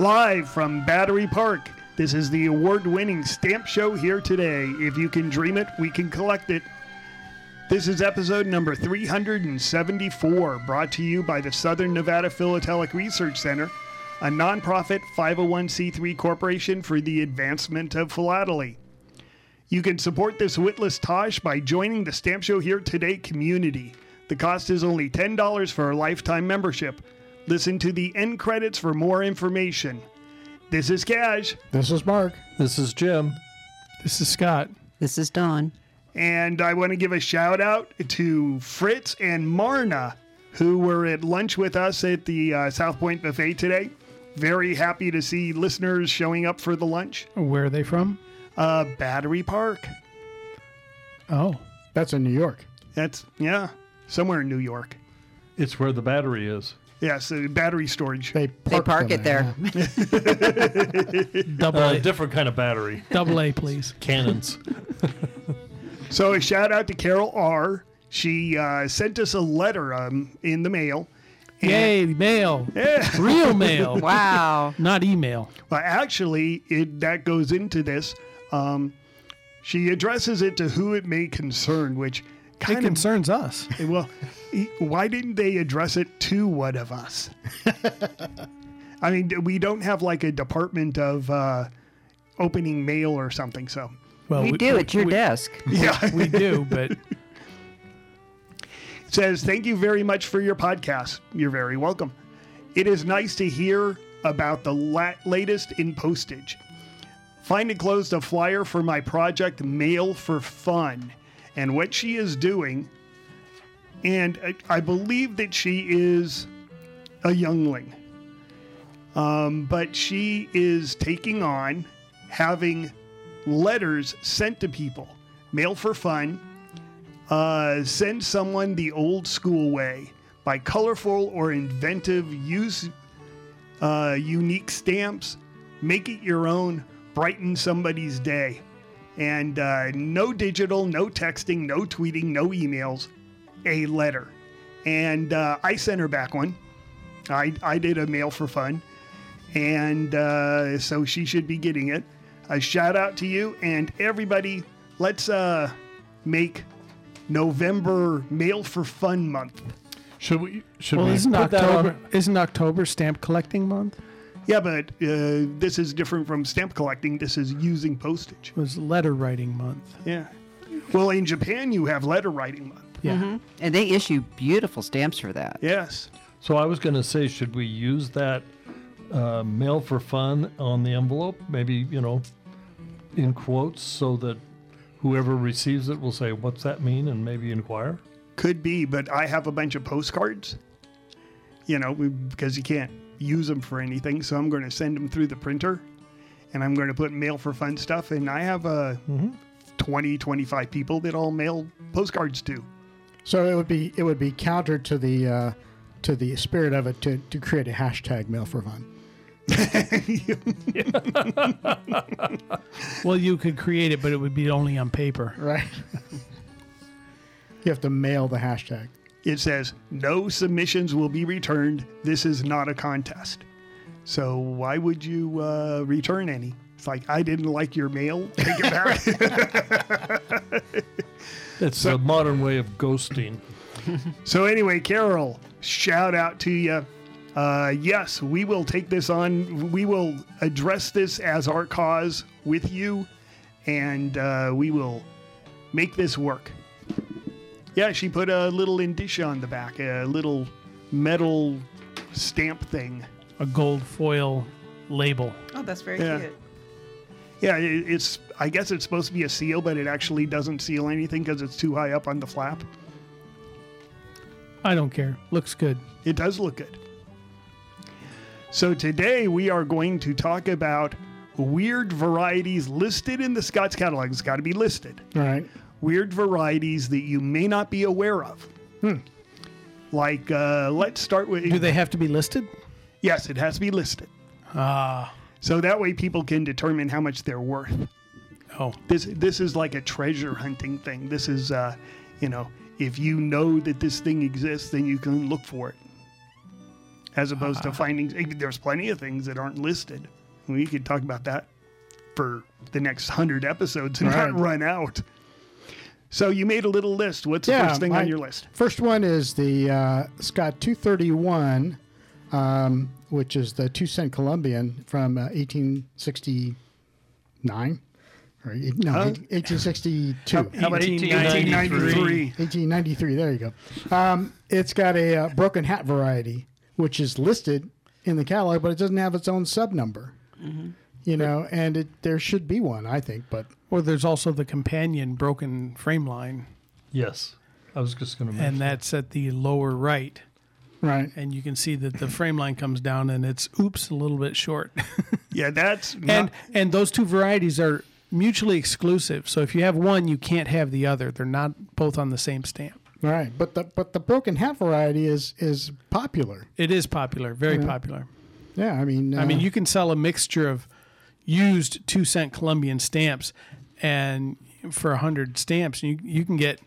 Live from Battery Park, this is the award winning stamp show here today. If you can dream it, we can collect it. This is episode number 374, brought to you by the Southern Nevada Philatelic Research Center, a nonprofit 501c3 corporation for the advancement of philately. You can support this witless Tosh by joining the Stamp Show Here Today community. The cost is only $10 for a lifetime membership. Listen to the end credits for more information. This is Cash, This is Mark. This is Jim. This is Scott. This is Don. and I want to give a shout out to Fritz and Marna, who were at lunch with us at the uh, South Point Buffet today. Very happy to see listeners showing up for the lunch. Where are they from? Uh, Battery Park. Oh, That's in New York. That's, yeah, somewhere in New York. It's where the battery is. Yes, uh, battery storage. They park, They park it there. yeah. double Uh, A, different kind of battery. double A, please. Cannons. So a shout out to Carol R. She uh, sent us a letter um, in the mail. Yay, mail. Yeah. Real mail. Wow. Not email. Well, actually, it that goes into this. Um, she addresses it to who it may concern, which It kind of concerns us. well. Why didn't they address it to one of us? I mean, we don't have like a department of uh, opening mail or something. So Well, We do at your we, desk. yeah, We do, but It says, Thank you very much for your podcast. You're very welcome. It is nice to hear about the la- latest in postage. Find enclosed a flyer for my project Mail for Fun and what she is doing. And I, believe that she is a youngling. Um, but she is taking on having letters sent to people. Mail for Fun uh, send someone the old school way by colorful or inventive use uh, unique stamps make it your own brighten somebody's day and uh, no digital no texting no tweeting no emails a letter and uh, i sent her back one I, I did a mail for fun and uh, so she should be getting it a shout out to you and everybody let's uh, make November Mail for Fun month. Should we? Should well, we isn't put October on? isn't October stamp collecting month? Yeah, but uh, this is different from stamp collecting. This is using postage. It was letter writing month. Yeah. Well, in Japan, you have letter writing month. Yeah. And they issue beautiful stamps for that. Yes. So I was going to say, should we use that uh, mail for fun on the envelope? Maybe you know, in quotes, so that whoever receives it will say, "What's that mean?" and maybe inquire. Could be, but I have a bunch of postcards, you know, we- because you can't use them for anything. So I'm going to send them through the printer and I'm going to put mail for fun stuff. And I have uh, 20, 25 people that I'll mail postcards to. So it would be it would be counter to the uh, to the spirit of it to, to create a hashtag mail for fun. Well, you could create it, but it would be only on paper. Right. you have to mail the hashtag. it says no submissions will be returned. This is not a contest. So why would you uh, return any? It's like I didn't like your mail. Take it back. It's a modern way of ghosting. so anyway, Carol, shout out to you. Uh, yes, we will take this on. We will address this as our cause with you, and uh, we will make this work. Yeah, she put a little indicia on the back, a little metal stamp thing. A gold foil label. Oh, that's very Yeah. Yeah, it's. I guess it's supposed to be a seal, but it actually doesn't seal anything because it's too high up on the flap. I don't care. Looks good. It does look good. So today we are going to talk about weird varieties listed in the Scott's catalog. It's got to be listed. All right. Weird varieties that you may not be aware of. Hmm. Like, uh, let's start with. Do they have to be listed? Yes, it has to be listed. Ah, So that way people can determine how much they're worth. oh, This this is like a treasure hunting thing. This is, uh, you know, if you know that this thing exists, then you can look for it. as opposed to finding. eh, There's plenty of things that aren't listed. We could talk about that for the next hundred episodes and Right. not run out. So you made a little list. What's the first thing on your list? First one is the uh, Scott 231, um, which is the two cent Columbian from uh, 1869. Or, eight- no, Huh? 1862. How about 1893? 1893? 1893. There you go. Um, it's got a uh, broken hat variety, which is listed in the catalog, but it doesn't have its own sub number. You know, and it there should be one, I think, but Or there's also the companion broken frame line, Yes, I was just going to mention. and that's at the lower right. Right. And you can see that the frame line comes down and it's oops a little bit short. Yeah, that's and not, and those two varieties are mutually exclusive. So if you have one, you can't have the other. They're not both on the same stamp. Right, but the but the broken hat variety is is popular. It is popular, very popular. Yeah, I mean, I mean, uh, you can sell a mixture of used two cent Columbian stamps, and for a hundred stamps, you you can get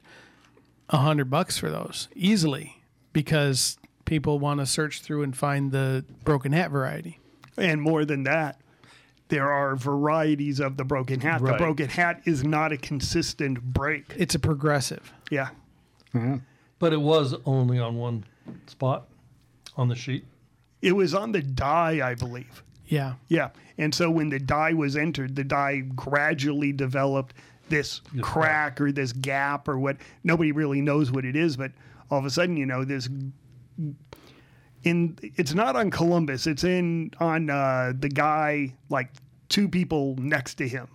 a hundred bucks for those easily because people want to search through and find the broken hat variety. and more than that, there are varieties of the broken hat. The broken hat is not a consistent break. It's a progressive. Yeah. but it was only on one spot on the sheet. It was on the die, I believe. Yeah, Yeah. And so when the die was entered, the die gradually developed this crack or this gap or what nobody really knows what it is, but all of a sudden, you know, this in it's not on Columbus, it's in on uh, the guy like two people next to him.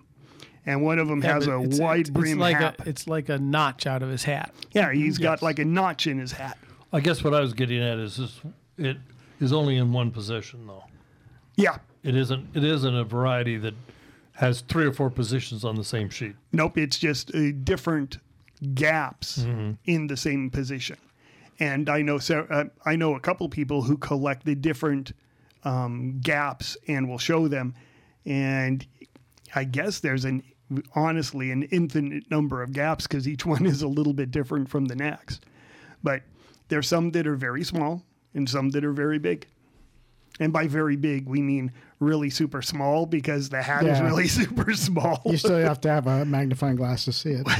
And one of them Yeah, has a it's- wide it's brim like hat. A, it's like a notch out of his hat. yeah, he's got like a notch in his hat. I guess what I was getting at is this, it is only in one position though. Yeah. It isn't. It isn't a variety that has three or four positions on the same sheet. Nope, it's just uh, different gaps Mm-hmm. in the same position. And I know uh, I know a couple people who collect the different um, gaps and will show them. And I guess there's an honestly an infinite number of gaps because each one is a little bit different from the next. But there's some that are very small and some that are very big. And by very big, we mean really super small because the hat is really super small. you still have to have a magnifying glass to see it. but-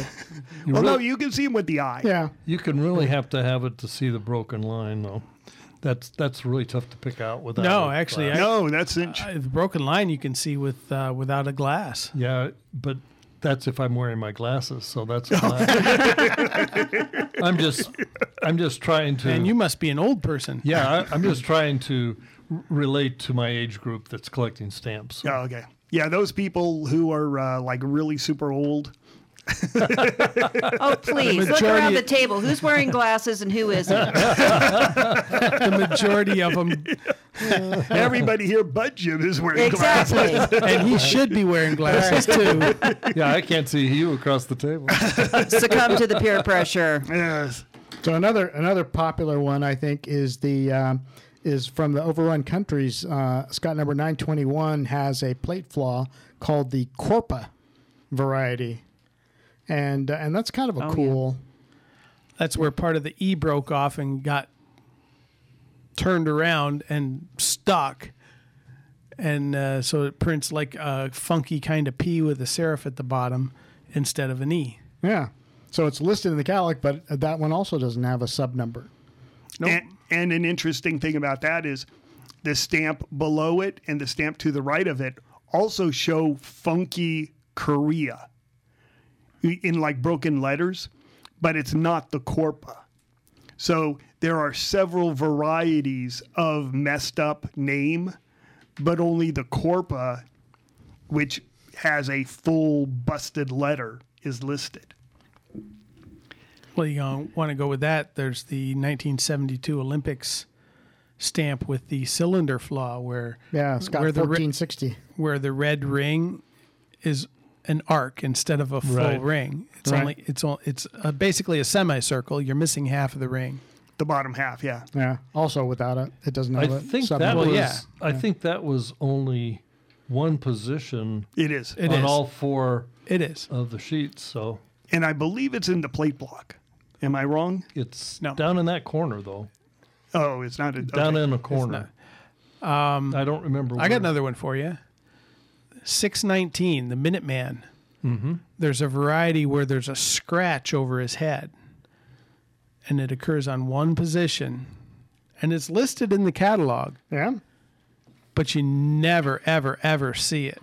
You, Well, really- no, you can see them with the eye. yeah, you can really have to have it to see the broken line though. That's that's really tough to pick out without. No, a actually, glass. I- No, that's inch. Uh, the broken line you can see with uh, without a glass. Yeah, but that's if I'm wearing my glasses. So that's. I'm just, I'm just trying to. And you must be an old person. yeah, I, I'm just trying to r- relate to my age group that's collecting stamps. Oh, okay. Yeah, those people who are uh, like really super old. Oh, please look around the table. Who's wearing glasses and who isn't? The majority of them, Everybody here but Jim is wearing glasses. exactly. and he should be wearing glasses too. Yeah, I can't see you across the table. Succumb to the peer pressure. Yes. So another another popular one I think is the um, is from the Overrun Countries. Uh, Scott number nine twenty one has a plate flaw called the Korpa variety, and uh, and that's kind of a Oh, yeah. cool. That's where part of the E broke off and got turned around and stuck. And uh, so it prints like a funky kind of P with a serif at the bottom instead of an E. Yeah. So it's listed in the catalog, but that one also doesn't have a sub number. And, and an interesting thing about that is the stamp below it and the stamp to the right of it also show funky Korea in like broken letters, but it's not the Korpa. So there are several varieties of messed up name, but only the Korpa, which has a full busted letter, is listed. Well, you want to go with that. There's the 1972 Olympics stamp with the cylinder flaw where Yeah, Scott Where the ri- fourteen sixty. where the red ring is an arc instead of a full Right. ring. It's Right. only it's all it's uh basically a semicircle. You're missing half of the ring. The bottom half, yeah. Yeah. Also without it, it doesn't I have a think that number. was. yeah. I think that was only one position It is. It on is. all four It is. of the sheets. So and I believe it's in the plate block. Am I wrong? it's No. down in that corner though. Oh, it's not a, down okay. in a corner. Um, I don't remember. I got where. another one for you. 619, the Minuteman. Mm-hmm. There's a variety where there's a scratch over his head, and it occurs on one position, and it's listed in the catalog, Yeah. but you never, ever, ever see it.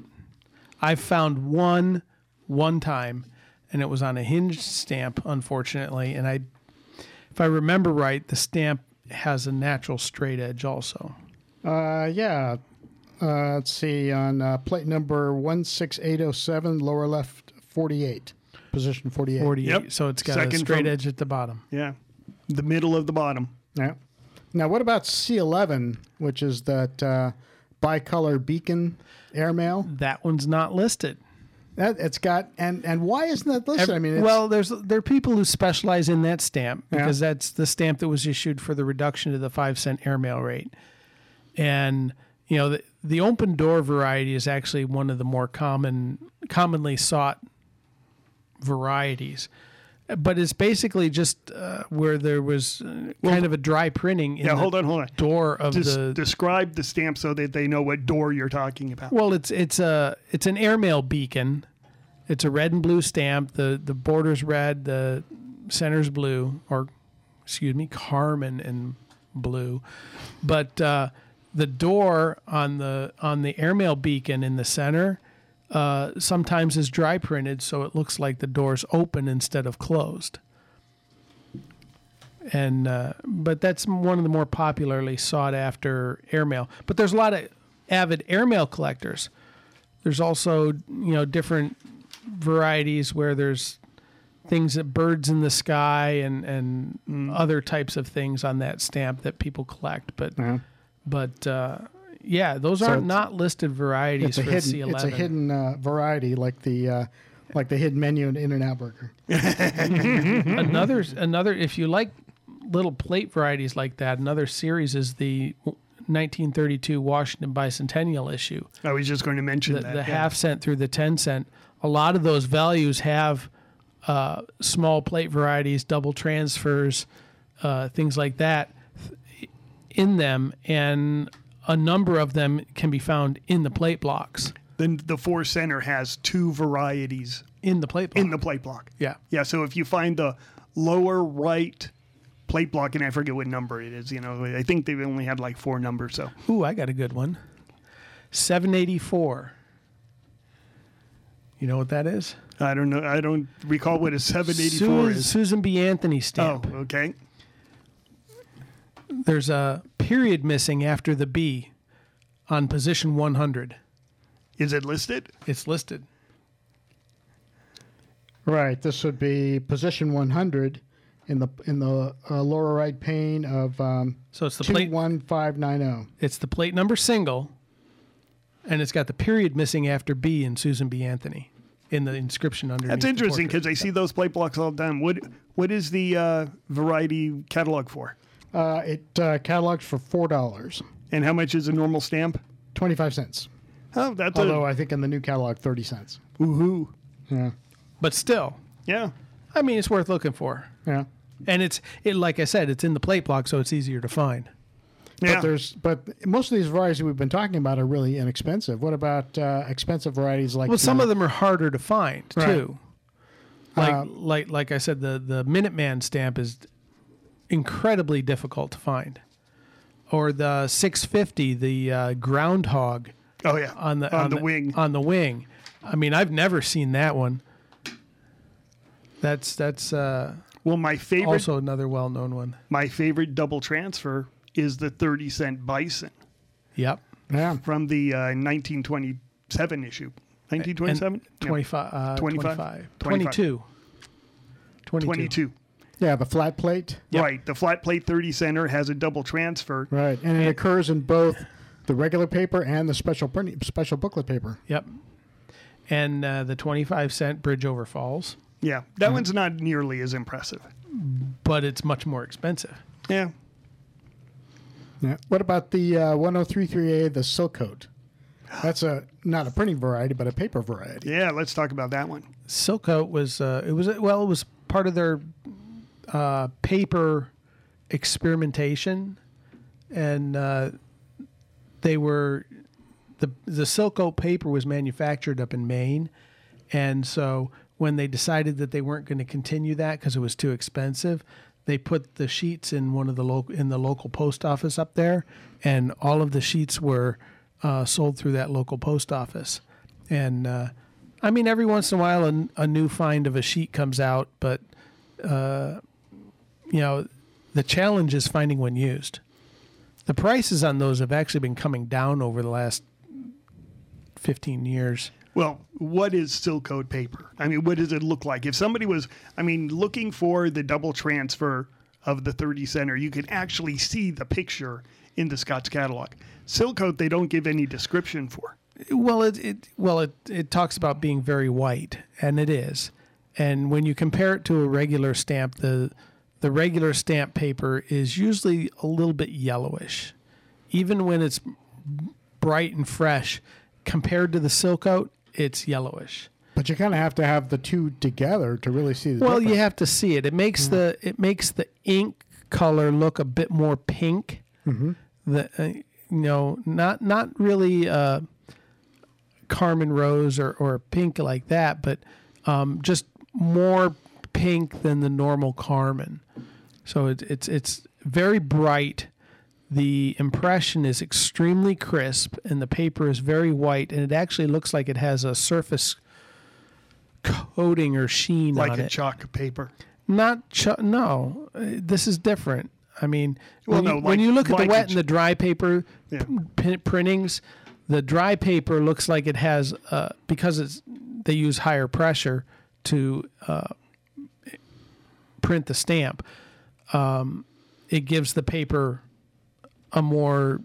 I found one one time, and it was on a hinged stamp, unfortunately, and I, if I remember right, the stamp has a natural straight edge also. Uh, yeah. Uh, let's see on uh, plate number one six eight zero seven, lower left, forty eight, position forty eight. 48, Yep. so it's got Second a straight from- edge at the bottom. Yeah, the middle of the bottom. Yeah. Now, what about C eleven, which is that uh, bicolor beacon airmail? That one's not listed. That it's got and and why isn't that listed? I mean, it's, well, there's there are people who specialize in that stamp Yeah. because that's the stamp that was issued for the reduction to the five cent airmail rate, and you know the the open door variety is actually one of the more common commonly sought varieties. But it's basically just uh, where there was uh, kind of a dry printing in Yeah, the hold on, hold on. door of Des- the describe the stamp so that they know what door you're talking about. Well, it's it's a it's an airmail beacon. It's a red and blue stamp. the The border's red. The center's blue, or excuse me, carmine and blue. But uh, the door on the on the airmail beacon in the center uh, sometimes is dry printed, so it looks like the door's open instead of closed. And uh, but that's one of the more popularly sought after airmail. But there's a lot of avid airmail collectors. There's also you know different varieties where there's things that birds in the sky and and other types of things on that stamp that people collect. But Yeah. but uh, yeah, those So aren't not listed varieties it's a for hidden C11. it's a hidden uh, variety like the uh, like the hidden menu in In-N-Out Burger. another another if you like little plate varieties like that, another series is the 1932 Washington Bicentennial issue. I was just going to mention the, that. the yeah. half cent through the 10 cent a lot of those values have uh, small plate varieties double transfers uh, things like that th- in them and a number of them can be found in the plate blocks Then the four center has two varieties in the plate block in the plate block. yeah Yeah, so if you find the lower right plate block, and I forget what number it is, you know, I think they've only had like four numbers. So ooh i got a good one 784 you know what that is I don't know. I don't recall what a 784 Su- is. susan b anthony stamp. Oh, okay. There's a period missing after the b on position 100 Is it listed? it's listed Right. This would be position 100 in the in the uh, lower right pane of um, So it's the plate. 21590. It's the plate number single, and it's got the period missing after B in Susan B. Anthony in the inscription underneath. That's interesting because I see those plate blocks all the time. What What is the uh, variety catalog for? Uh, it uh, catalogs for four dollars, And how much is a normal stamp? twenty five cents. Oh, that's Although a I think in the new catalog, thirty cents. woohoo. Yeah, but still, Yeah. I mean, it's worth looking for. yeah. And it's it like I said, it's in the plate block, so it's easier to find. Yeah. But there's but most of these varieties we've been talking about are really inexpensive. What about uh, expensive varieties like? Well, some of them are harder to find Right. too. Like Uh, like like I said, the the Minuteman stamp is incredibly difficult to find, or the 650, the uh, groundhog oh yeah. on the on, the, wing. on the wing. I mean, I've never seen that one. That's that's uh, well, my favorite also another well-known one. my favorite double transfer is the 30 cent bison Yep. yeah, from the uh, 1927 issue. 1927? And 25, uh, 25? 25, 25. 22. 22. 22. Yeah. The flat plate, Yep. Right. The flat plate 30 center has a double transfer. right, and it occurs in both the regular paper and the special print, special booklet paper. Yep. And uh, the 25 cent bridge over falls, Yeah. That one's not nearly as impressive. but it's much more expensive. Yeah. Yeah. What about the uh, 1033A, the Silkote? That's a not a printing variety, but a paper variety. Yeah. Let's talk about that one. Silkote was uh, it was well it was part of their uh, paper experimentation and uh, they were the the Silkote paper was manufactured up in Maine, and so when they decided that they weren't going to continue that because it was too expensive, they put the sheets in one of the local in the local post office up there, and all of the sheets were uh, sold through that local post office. And uh, I mean, every once in a while, a, a new find of a sheet comes out, but uh, you know, the challenge is finding one used. The prices on those have actually been coming down over the last fifteen years. Well, what is Silkote paper? I mean, what does it look like? If somebody was, I mean, looking for the double transfer of the 30 center, you could actually see the picture in the Scott's catalog. Silkote, they don't give any description for. Well, it, it well it it talks about being very white, and it is. And when you compare it to a regular stamp, the the regular stamp paper is usually a little bit yellowish, even when it's bright and fresh. Compared to the Silkote, it's yellowish. But you kind of have to have the two together to really see the Well, difference. you have to see it. It makes the it makes the ink color look a bit more pink. Mm-hmm. The uh, you know not not really uh, Carmine Rose or or pink like that, but um, just more pink than the normal Carmine. So it, it's it's very bright. The impression is extremely crisp, and the paper is very white, and it actually looks like it has a surface coating or sheen like on a it. chalk paper. Not ch- no, uh, this is different. I mean, Well, when, no, you, when like- you look at like the wet and the dry paper Yeah. p- printings, the dry paper looks like it has uh, because it's they use higher pressure to uh, print the stamp. Um, it gives the paper a more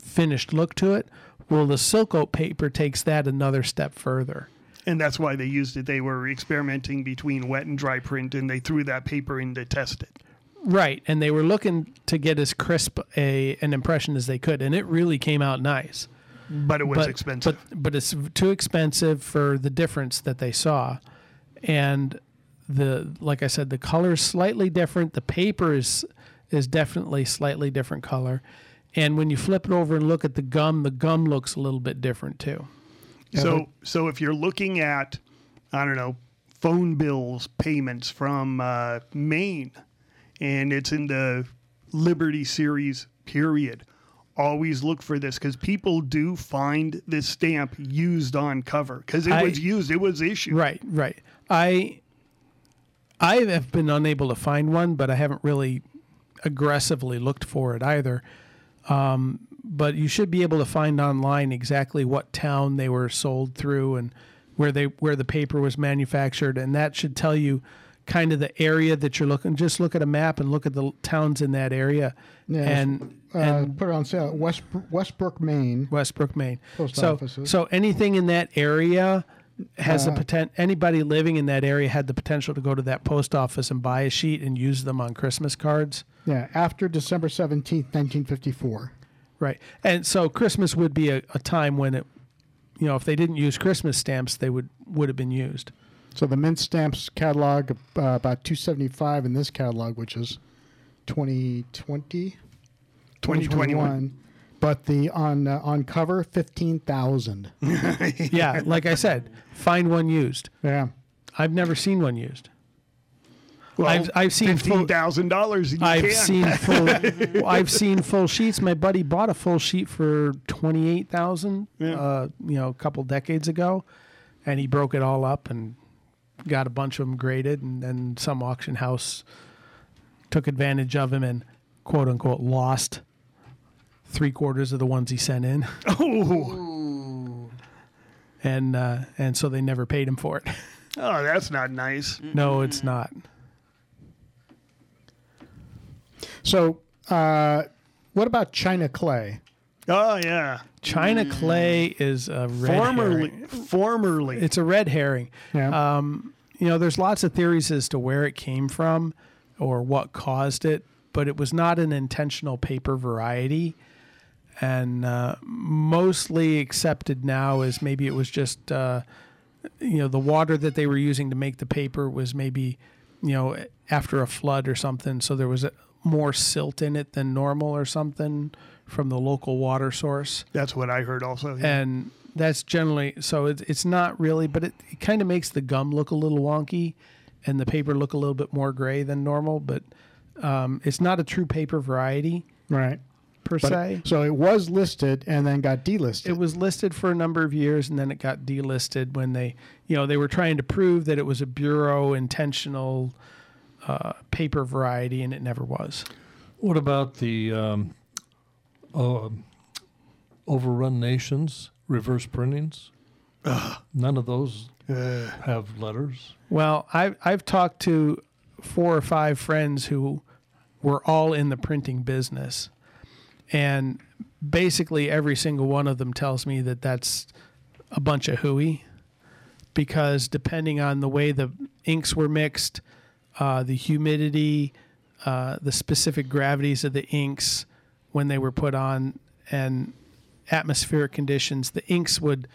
finished look to it. Well, the Silkote paper takes that another step further. And that's why they used it. They were experimenting between wet and dry print, and they threw that paper in to test it. Right, and they were looking to get as crisp a an impression as they could, and it really came out nice. But it was but, expensive. But but it's too expensive for the difference that they saw, and the like I said, the color is slightly different. The paper is is definitely slightly different color, and when you flip it over and look at the gum, the gum looks a little bit different too. So, so if you're looking at, I don't know, phone bills payments from uh, Maine, and it's in the Liberty Series period, always look for this because people do find this stamp used on cover because it I- was used, it was issued. Right, right. I I have been unable to find one, but I haven't really aggressively looked for it either. Um, but you should be able to find online exactly what town they were sold through and where they where the paper was manufactured, and that should tell you kind of the area that you're looking. Just look at a map and look at the towns in that area, Yeah, and uh, and put it on sale. West Westbrook, Maine. Westbrook, Maine. Post so, offices. so anything in that area has the Uh, potential. Anybody living in that area had the potential to go to that post office and buy a sheet and use them on Christmas cards. Yeah, after December seventeenth, nineteen fifty-four. Right, and so Christmas would be a, a time when it, you know, if they didn't use Christmas stamps, they would would have been used. So the mint stamps catalog uh, about two seventy-five in this catalog, which is 2020, 2021. But the on uh, on cover fifteen thousand. yeah, like I said, find one used. Yeah. I've never seen one used. Well, I've- I've seen full- fifteen thousand dollars. I've seen full. I've seen full sheets. My buddy bought a full sheet for twenty eight thousand. Yeah. Uh, you know, a couple decades ago, and he broke it all up and got a bunch of them graded, and then some auction house took advantage of him and quote unquote lost three quarters of the ones he sent in, Oh, and uh, and so they never paid him for it. oh, that's not nice. no, it's not. So, uh, what about China clay? Oh yeah, China clay is a red formerly, herring. formerly. It's a red herring. Yeah. Um, you know, there's lots of theories as to where it came from or what caused it, but it was not an intentional paper variety. And uh, mostly accepted now is maybe it was just, uh, you know, the water that they were using to make the paper was maybe, you know, after a flood or something. So there was more silt in it than normal or something from the local water source. That's what I heard also. yeah. And that's generally so it, it's not really, but it, it kind of makes the gum look a little wonky and the paper look a little bit more gray than normal. But um, it's not a true paper variety Right. Per But se. so it was listed and then got delisted. It was listed for a number of years and then it got delisted when they, you know, they were trying to prove that it was a bureau intentional uh, paper variety and it never was. What about the um, uh, overrun nations reverse printings? None of those Uh, have letters. Well, I've I've talked to four or five friends who were all in the printing business, and basically every single one of them tells me that that's a bunch of hooey, because depending on the way the inks were mixed, uh, the humidity, uh, the specific gravities of the inks when they were put on, and atmospheric conditions, the inks would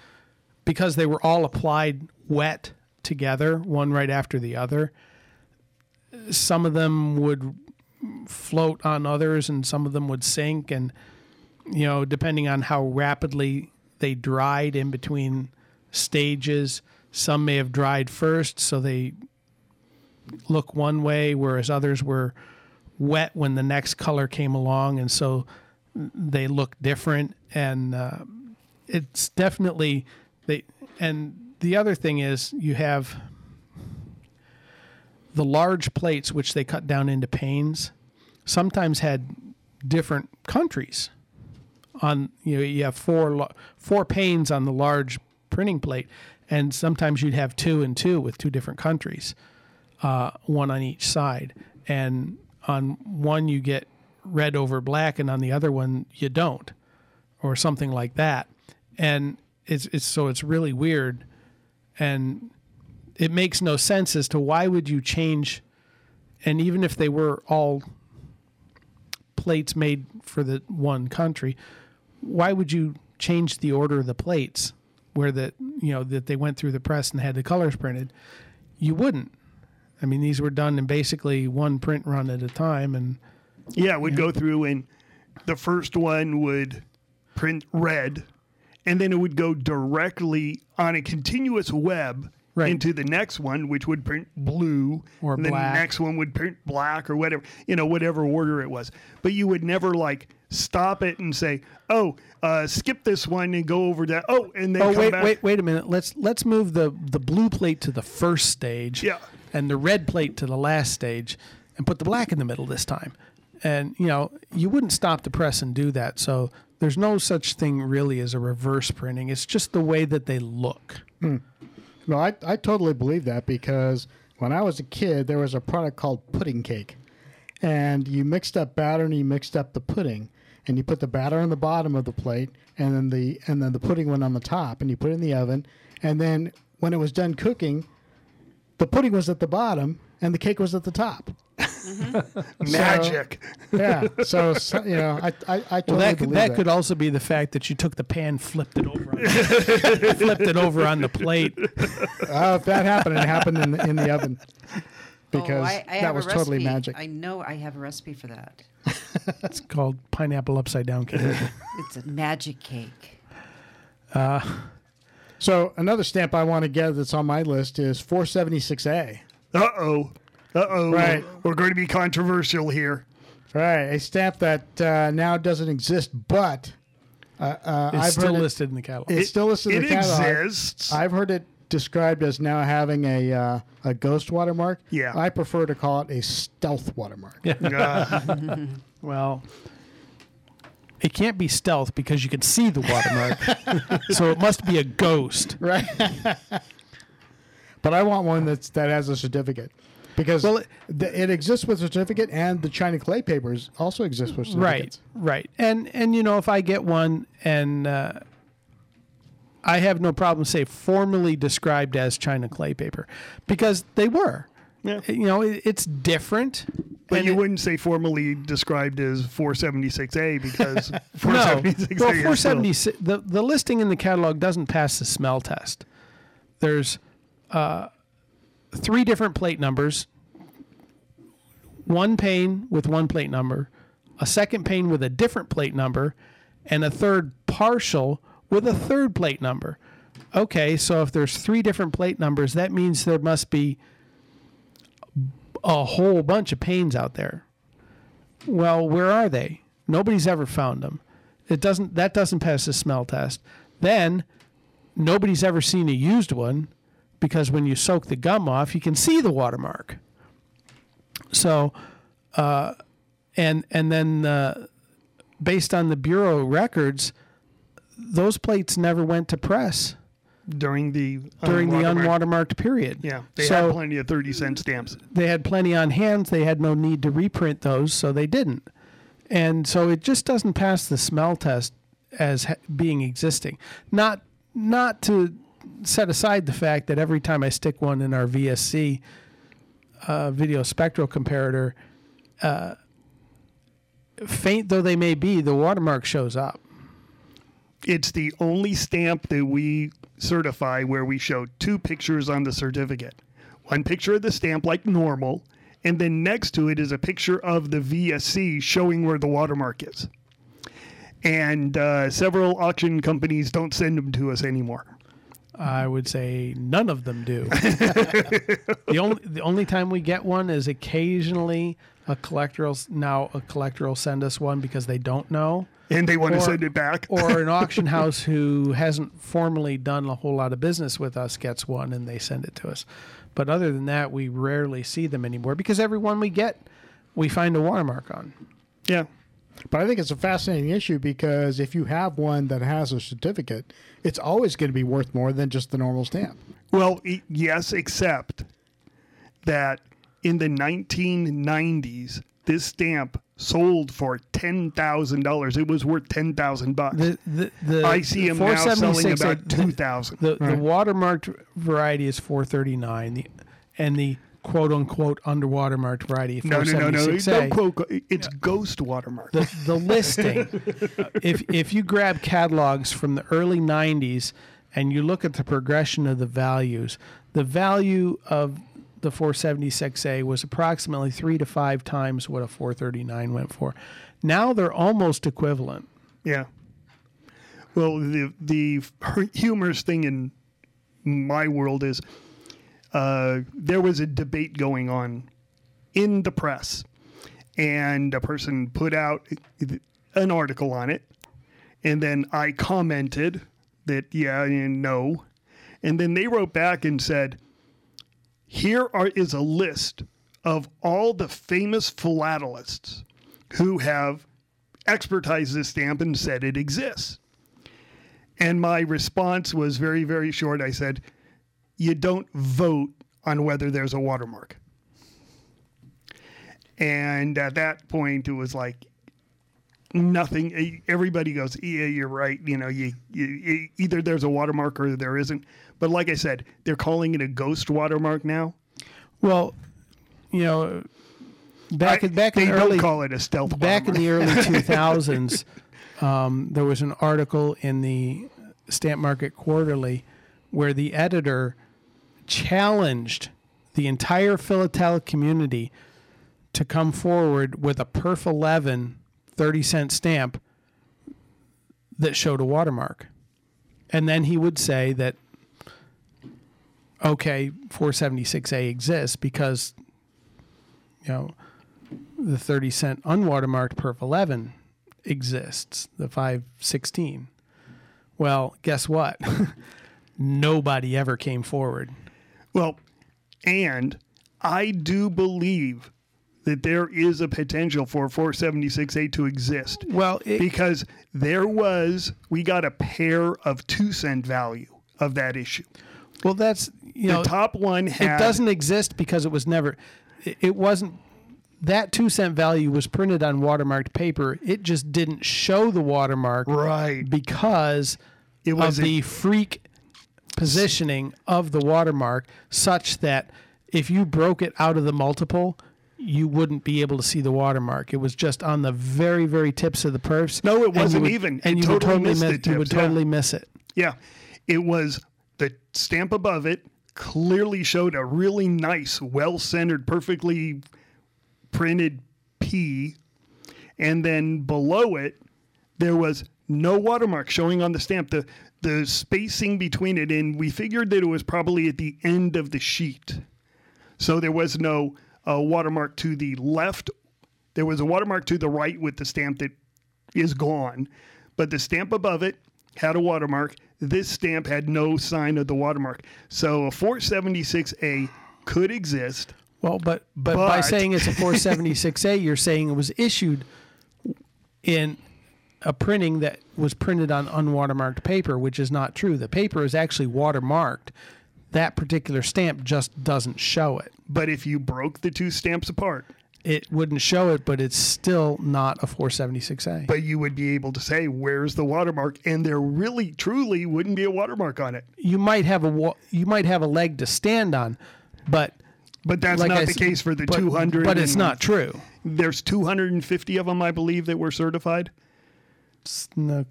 because they were all applied wet together, one right after the other. Some of them would float on others, and some of them would sink. And you know, depending on how rapidly they dried in between stages, some may have dried first, so they look one way, whereas others were wet when the next color came along, and so they look different. And uh, it's definitely they and the other thing is you have the large plates which they cut down into panes sometimes had different countries on you know you have four four panes on the large printing plate and sometimes you'd have two and two with two different countries uh, one on each side. And on one you get red over black and on the other one you don't or something like that. And it's it's so it's really weird. And it makes no sense as to why would you change and even if they were all plates made for the one country why would you change the order of the plates where that you know that they went through the press and had the colors printed? You wouldn't. I mean these were done in basically one print run at a time and yeah, would go through and the first one would print red, and then it would go directly on a continuous web Right. into the next one, which would print blue, Or and black. the next one would print black or whatever, you know, whatever order it was. But you would never like stop it and say, "Oh, uh, skip this one and go over that." Oh, and then oh come wait back. wait wait a minute let's let's move the the blue plate to the first stage Yeah. and the red plate to the last stage and put the black in the middle this time and you know you wouldn't stop the press and do that so there's no such thing really as a reverse printing it's just the way that they look No, I, I totally believe that because when I was a kid, there was a product called pudding cake. And you mixed up batter and you mixed up the pudding. And you put the batter on the bottom of the plate and then the and then the pudding went on the top and you put it in the oven. And then when it was done cooking, the pudding was at the bottom and the cake was at the top. Magic. Yeah. So, so you know, I I, I totally well that could, believe that could also be the fact that you took the pan flipped it over on flipped it over on the plate Uh, if that happened, it happened in the, in the oven because oh, I, I that was totally magic. I know I have a recipe for that. it's called pineapple upside down cake It's a magic cake. So another stamp I want to get that's on my list is 476A. Uh oh. Uh oh. Right. We're going to be controversial here. Right, a stamp that uh, now doesn't exist, but uh, uh, it's I've still heard it, listed in the catalog it's still listed in It the catalog. exists. I've heard it described as now having a uh, a ghost watermark. Yeah. I prefer to call it a stealth watermark. Uh, Well, it can't be stealth because you can see the watermark. so it must be a ghost. Right. but I want one that's that has a certificate. Because Well, well, it, it exists with certificate, and the China clay papers also exist with Right, certificates. right. right, And and you know if I get one and uh, I have no problem say formally described as China clay paper because they were. Yeah. You know, it, it's different. but and you it- wouldn't say formally described as 476A because 476A no. well, 476. The the listing in the catalog doesn't pass the smell test. There's uh, three different plate numbers. one pane with one plate number, a second pane with a different plate number, and a third partial with a third plate number. Okay, so if there's three different plate numbers, that means there must be a whole bunch of panes out there. Well, where are they? Nobody's ever found them. It doesn't that doesn't pass the smell test. Then nobody's ever seen a used one because when you soak the gum off, you can see the watermark. So, uh, and and then uh, based on the bureau records, those plates never went to press during the during the unwatermarked- period. Yeah, they so had plenty of thirty cent stamps. they had plenty on hand. They had no need to reprint those, so they didn't. And so it just doesn't pass the smell test as ha- being existing. Not not to set aside the fact that every time I stick one in our VSC uh, video spectral comparator, uh, faint though they may be, the watermark shows up. It's the only stamp that we certify where we show two pictures on the certificate. One picture of the stamp like normal, and then next to it is a picture of the VSC showing where the watermark is. And uh, several auction companies don't send them to us anymore. I would say none of them do. the only the only time we get one is occasionally a collector will, now a collector will send us one because they don't know, And they want Or- to send it back. or an auction house who hasn't formally done a whole lot of business with us gets one and they send it to us. But other than that, we rarely see them anymore because every one we get, we find a watermark on. yeah. But I think it's a fascinating issue because if you have one that has a certificate, it's always going to be worth more than just the normal stamp. Well, yes, except that in the 1990s, this stamp sold for ten thousand dollars. It was worth ten thousand bucks. The the, the I see them now selling about two thousand. The the watermarked variety is 439. The and the quote unquote unwatermarked variety No, no, no, no. 476A. Quote. It's ghost watermark. the, the listing. if if you grab catalogs from the early '90s and you look at the progression of the values, the value of the 476A was approximately three to five times what a 439 went for. Now they're almost equivalent. Yeah. Well, the the humorous thing in my world is uh, there was a debate going on in the press, and a person put out an article on it, and then I commented that yeah and no, and then they wrote back and said, "Here are is a list of all the famous philatelists who have." expertised this stamp and said it exists. And my response was very, very short. I said, You don't vote on whether there's a watermark. And at that point, it was like nothing. Everybody goes, Yeah, you're right. You know, you, you either there's a watermark or there isn't. But like I said, they're calling it a ghost watermark now. Well, you know, back I- in back they in the don't early call it a stealth back in the early 2000s, um, there was an article in the Stamp Market Quarterly where the editor challenged the entire philatelic community to come forward with a Perf 11 30 cent stamp that showed a watermark. And then he would say that, okay, 476A exists because, you know, the 30 cent unwatermarked perf 11 exists the 516 well guess what nobody ever came forward Well, and I do believe that there is a potential for 476A to exist well it, because there was, we got a pair of two cent value of that issue. well that's you The know top one had. it doesn't exist because it was never it, it wasn't that two cent value was printed on watermarked paper it just didn't show the watermark Right. because It was of a- the freak positioning of the watermark such that if you broke it out of the multiple you wouldn't be able to see the watermark. It was just on the very, very tips of the perfs. No, it wasn't would- even. And you would totally totally missed miss. the You would tips, yeah. totally miss it. Yeah. It was the stamp above it clearly showed a really nice, well centered, perfectly printed P, and then below it there was no watermark showing on the stamp. The the spacing between it, and we figured that it was probably at the end of the sheet. So there was no uh, watermark to the left. There was a watermark to the right with the stamp that is gone, but the stamp above it had a watermark. This stamp had no sign of the watermark. So a 476A could exist. Well, but, but by saying it's a 476A, you're saying it was issued in a printing that was printed on unwatermarked paper, which is not true. The paper is actually watermarked. That particular stamp just doesn't show it. But if you broke the two stamps apart, It wouldn't show it, but it's still not a 476A. but you would be able to say, where's the watermark? And there really, truly wouldn't be a watermark on it. you might have a wa- you might have a leg to stand on, but But that's like not I the s- case for the but, 200. But it's and- not true. There's 250 of them, I believe, that were certified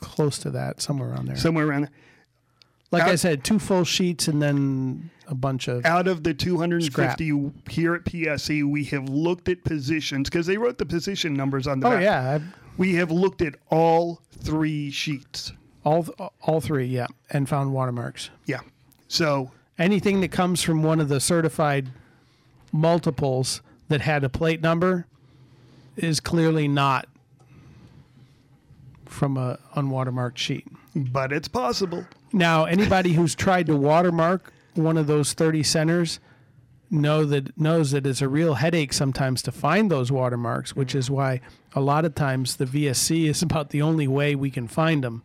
close to that, somewhere around there. somewhere around there. like I said, two full sheets and then a bunch of Out of the 250 here at PSE, we have looked at positions because they wrote the position numbers on the oh back. yeah, We have looked at all three sheets. all all three, yeah, and found watermarks. Yeah. So Anything that comes from one of the certified multiples that had a plate number is clearly not from a unwatermarked sheet. but it's possible. Now, anybody who's tried to watermark one of those 30 centers know that knows that it's a real headache sometimes to find those watermarks, which is why a lot of times the VSC is about the only way we can find them.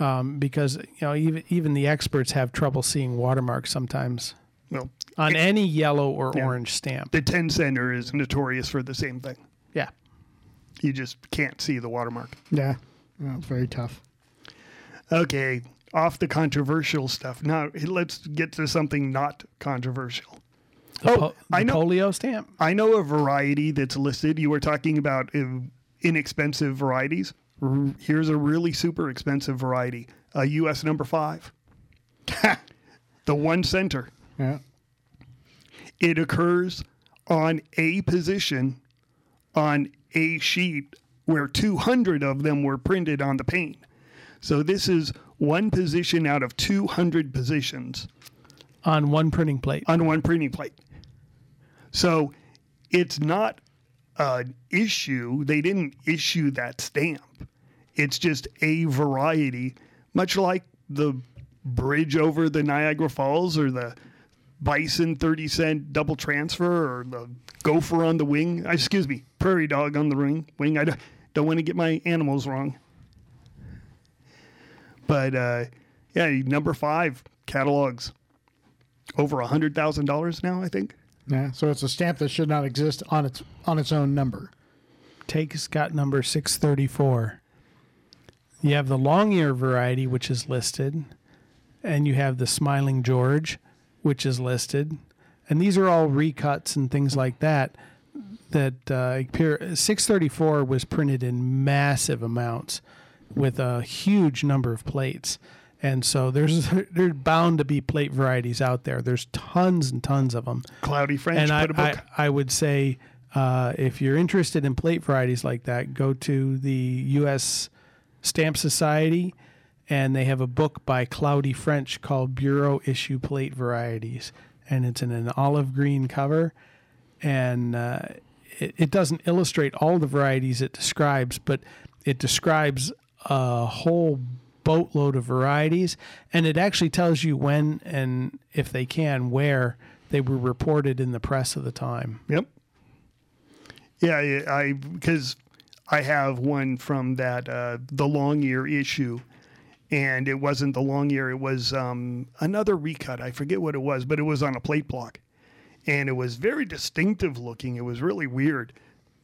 Um, because you know even even the experts have trouble seeing watermarks sometimes Well, on any yellow or Yeah. orange stamp. the 10 center is notorious for the same thing. Yeah. You just can't see the watermark. Yeah. Well, it's very tough. Okay, off the controversial stuff. Now let's get to something not controversial. The, Oh, po- the I know- polio stamp. I know a variety that's listed. You were talking about uh, inexpensive varieties. Here's a really super expensive variety, a US number five. the one center. Yeah. It occurs on a position on a sheet where 200 of them were printed on the pane. So this is one position out of 200 positions on one printing plate. on one printing plate. So it's not an issue. They didn't issue that stamp. It's just a variety, much like the bridge over the Niagara Falls or the bison 30 cent double transfer or the gopher on the wing. uh, Excuse me, prairie dog on the ring, wing. I don't, don't want to get my animals wrong. But uh, yeah, number five catalogs over a hundred thousand dollars now. I think. Yeah. So it's a stamp that should not exist on its on its own number. Take Scott number 634. You have the long ear variety, which is listed, and you have the Smiling George, which is listed. And these are all recuts and things like that. That uh, appear, 634 was printed in massive amounts with a huge number of plates. And so there's there's bound to be plate varieties out there. There's tons and tons of them Cloudy French and I, put a book. I, I would say uh, if you're interested in plate varieties like that, go to the U.S. Stamp Society, and they have a book by Cloudy French called Bureau Issue Plate Varieties, and it's in an olive green cover, and uh, it, it doesn't illustrate all the varieties it describes, but it describes a whole boatload of varieties, and it actually tells you when and if they can where they were reported in the press of the time. Yep. Yeah, I- because I have one from that uh, the long year issue, and it wasn't the long year. It was um, another recut. I forget what it was, but it was on a plate block, and it was very distinctive looking. It was really weird.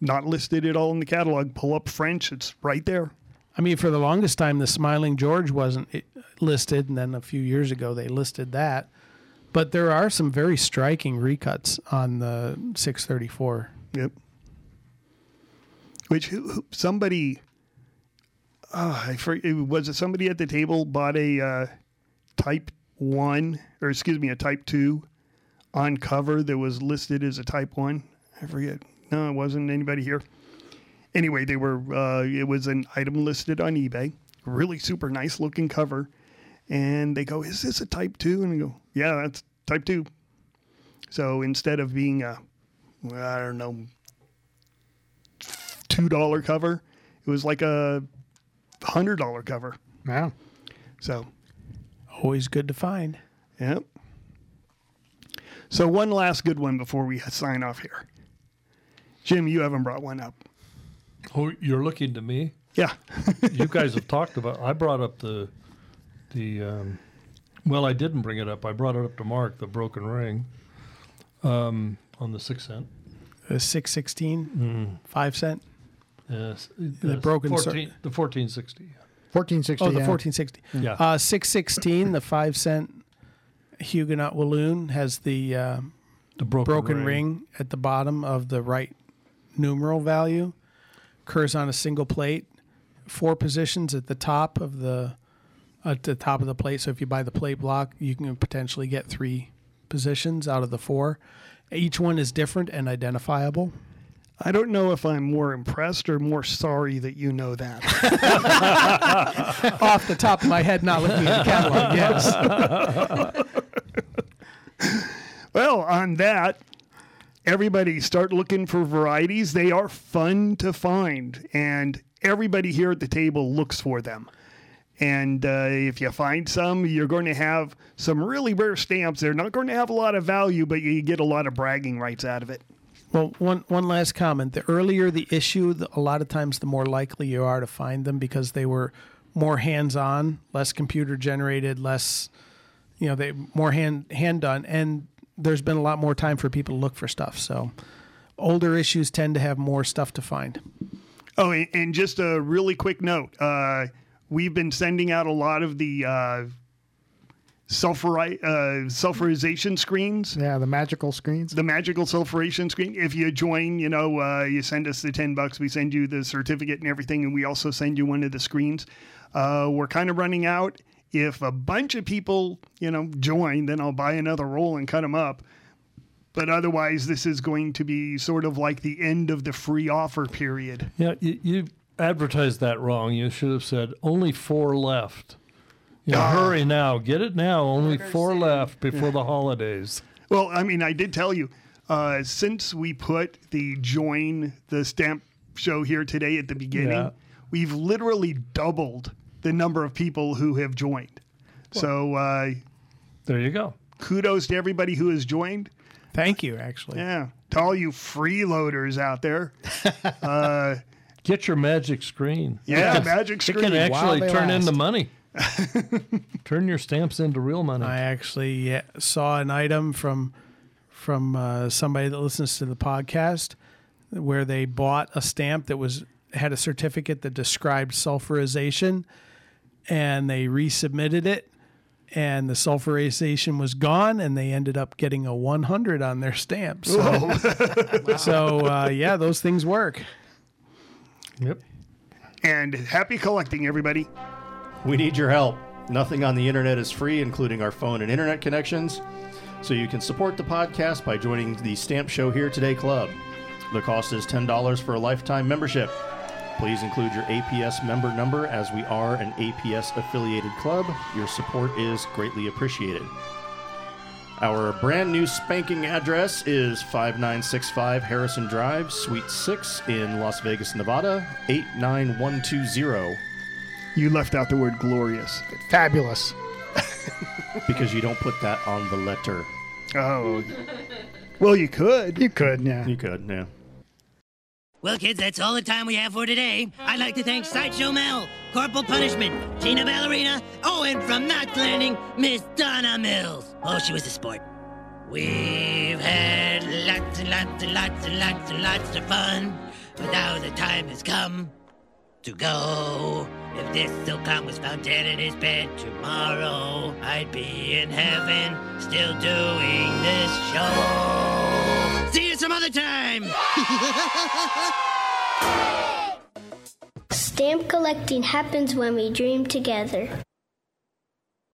Not listed at all in the catalog. Pull up French. It's right there. I mean, for the longest time, the Smiling George wasn't listed, and then a few years ago they listed that. But there are some very striking recuts on the 634. Yep. Which who, who, somebody, uh, I forget, was it somebody at the table bought a uh, Type One or excuse me, a Type Two on cover that was listed as a Type One. I forget. No, it wasn't anybody here. Anyway, they were. Uh, it was an item listed on eBay. Really super nice looking cover. And they go, "Is this a Type 2? And I go, "Yeah, that's Type 2." So instead of being a, I don't know, two dollar cover, it was like a hundred dollar cover. Wow. So Always good to find. Yep. So one last good one before we sign off here. Jim, you haven't brought one up. Oh, you're looking to me. Yeah. You guys have talked about. I brought up the the. Um, well, I didn't bring it up. I brought it up to Mark. The broken ring. Um, on the six cent. The 616, 5 cent. Yes, The broken cir- 14, the fourteen sixty. 1460. Oh, the yeah. 1460. Yeah. Uh, 616, the 5 cent Huguenot Walloon has the uh, The broken, broken ring. at the bottom of the right numeral value. Occurs on a single plate. Four positions at the top of the at the top of the plate. So if you buy the plate block, you can potentially get three positions out of the four. Each one is different and identifiable. I don't know if I'm more impressed or more sorry that you know that. Off the top of my head, not looking at the catalog. Yes. well, on that, everybody start looking for varieties. They are fun to find, and everybody here at the table looks for them. And uh, if you find some, you're going to have some really rare stamps. They're not going to have a lot of value, but you get a lot of bragging rights out of it. Well, one one last comment. The earlier the issue, the, a lot of times the more likely you are to find them because they were more hands-on, less computer generated, less you know, they more hand hand done and there's been a lot more time for people to look for stuff. So older issues tend to have more stuff to find. Oh, and, and just a really quick note. Uh, we've been sending out a lot of the uh, sulfuri- uh, sulfurization screens. Yeah, the magical screens. the magical sulfuration screen. If you join, you know, uh, you send us the 10 bucks, we send you the certificate and everything, and we also send you one of the screens. Uh, we're kind of running out. If a bunch of people, you know, join, then I'll buy another roll and cut them up. But otherwise, this is going to be sort of like the end of the free offer period. Yeah, you, you advertised that wrong. You should have said only four left. You know, Ah. hurry now, get it now. Only four left before the holidays. Well, I mean, I did tell you, uh, since we put the join the stamp show here today at the beginning, Yeah. we've literally doubled the number of people who have joined. So uh, There you go. kudos to everybody who has joined. Thank you actually. Yeah, to all you freeloaders out there. Get your magic screen. Yeah, magic It screen. can actually they turn last. into money. turn your stamps into real money. I actually yeah, saw an item from from uh, somebody that listens to the podcast where they bought a stamp that was had a certificate that described sulfurization, and they resubmitted it, and the sulfurization was gone, and they ended up getting a 100 on their stamp. So, so uh, yeah, those things work. Yep. and happy collecting, everybody. We need your help. Nothing on the internet is free, including our phone and internet connections. So you can support the podcast by joining the Stamp Show Here Today Club. The cost is $10 for a lifetime membership. Please include your APS member number as we are an APS affiliated club. Your support is greatly appreciated. Our brand new spanking address is 5965 Harrison Drive, Suite 6 in Las Vegas, Nevada, 89120. You left out the word glorious. Fabulous. because you don't put that on the letter. Oh, well, you could. You could, yeah. You could, yeah. Well, kids, that's all the time we have for today. I'd like to thank Sideshow Mel, Corporal Punishment, Gina Ballerina, oh, and from Knots Landing, Miss Donna Mills. Oh, she was a sport. We've had lots and lots and lots and lots and lots of fun, but now the time has come to go. If this silkcon was found dead in his bed tomorrow, I'd be in heaven still doing this show. See you some other time. Stamp collecting happens when we dream together.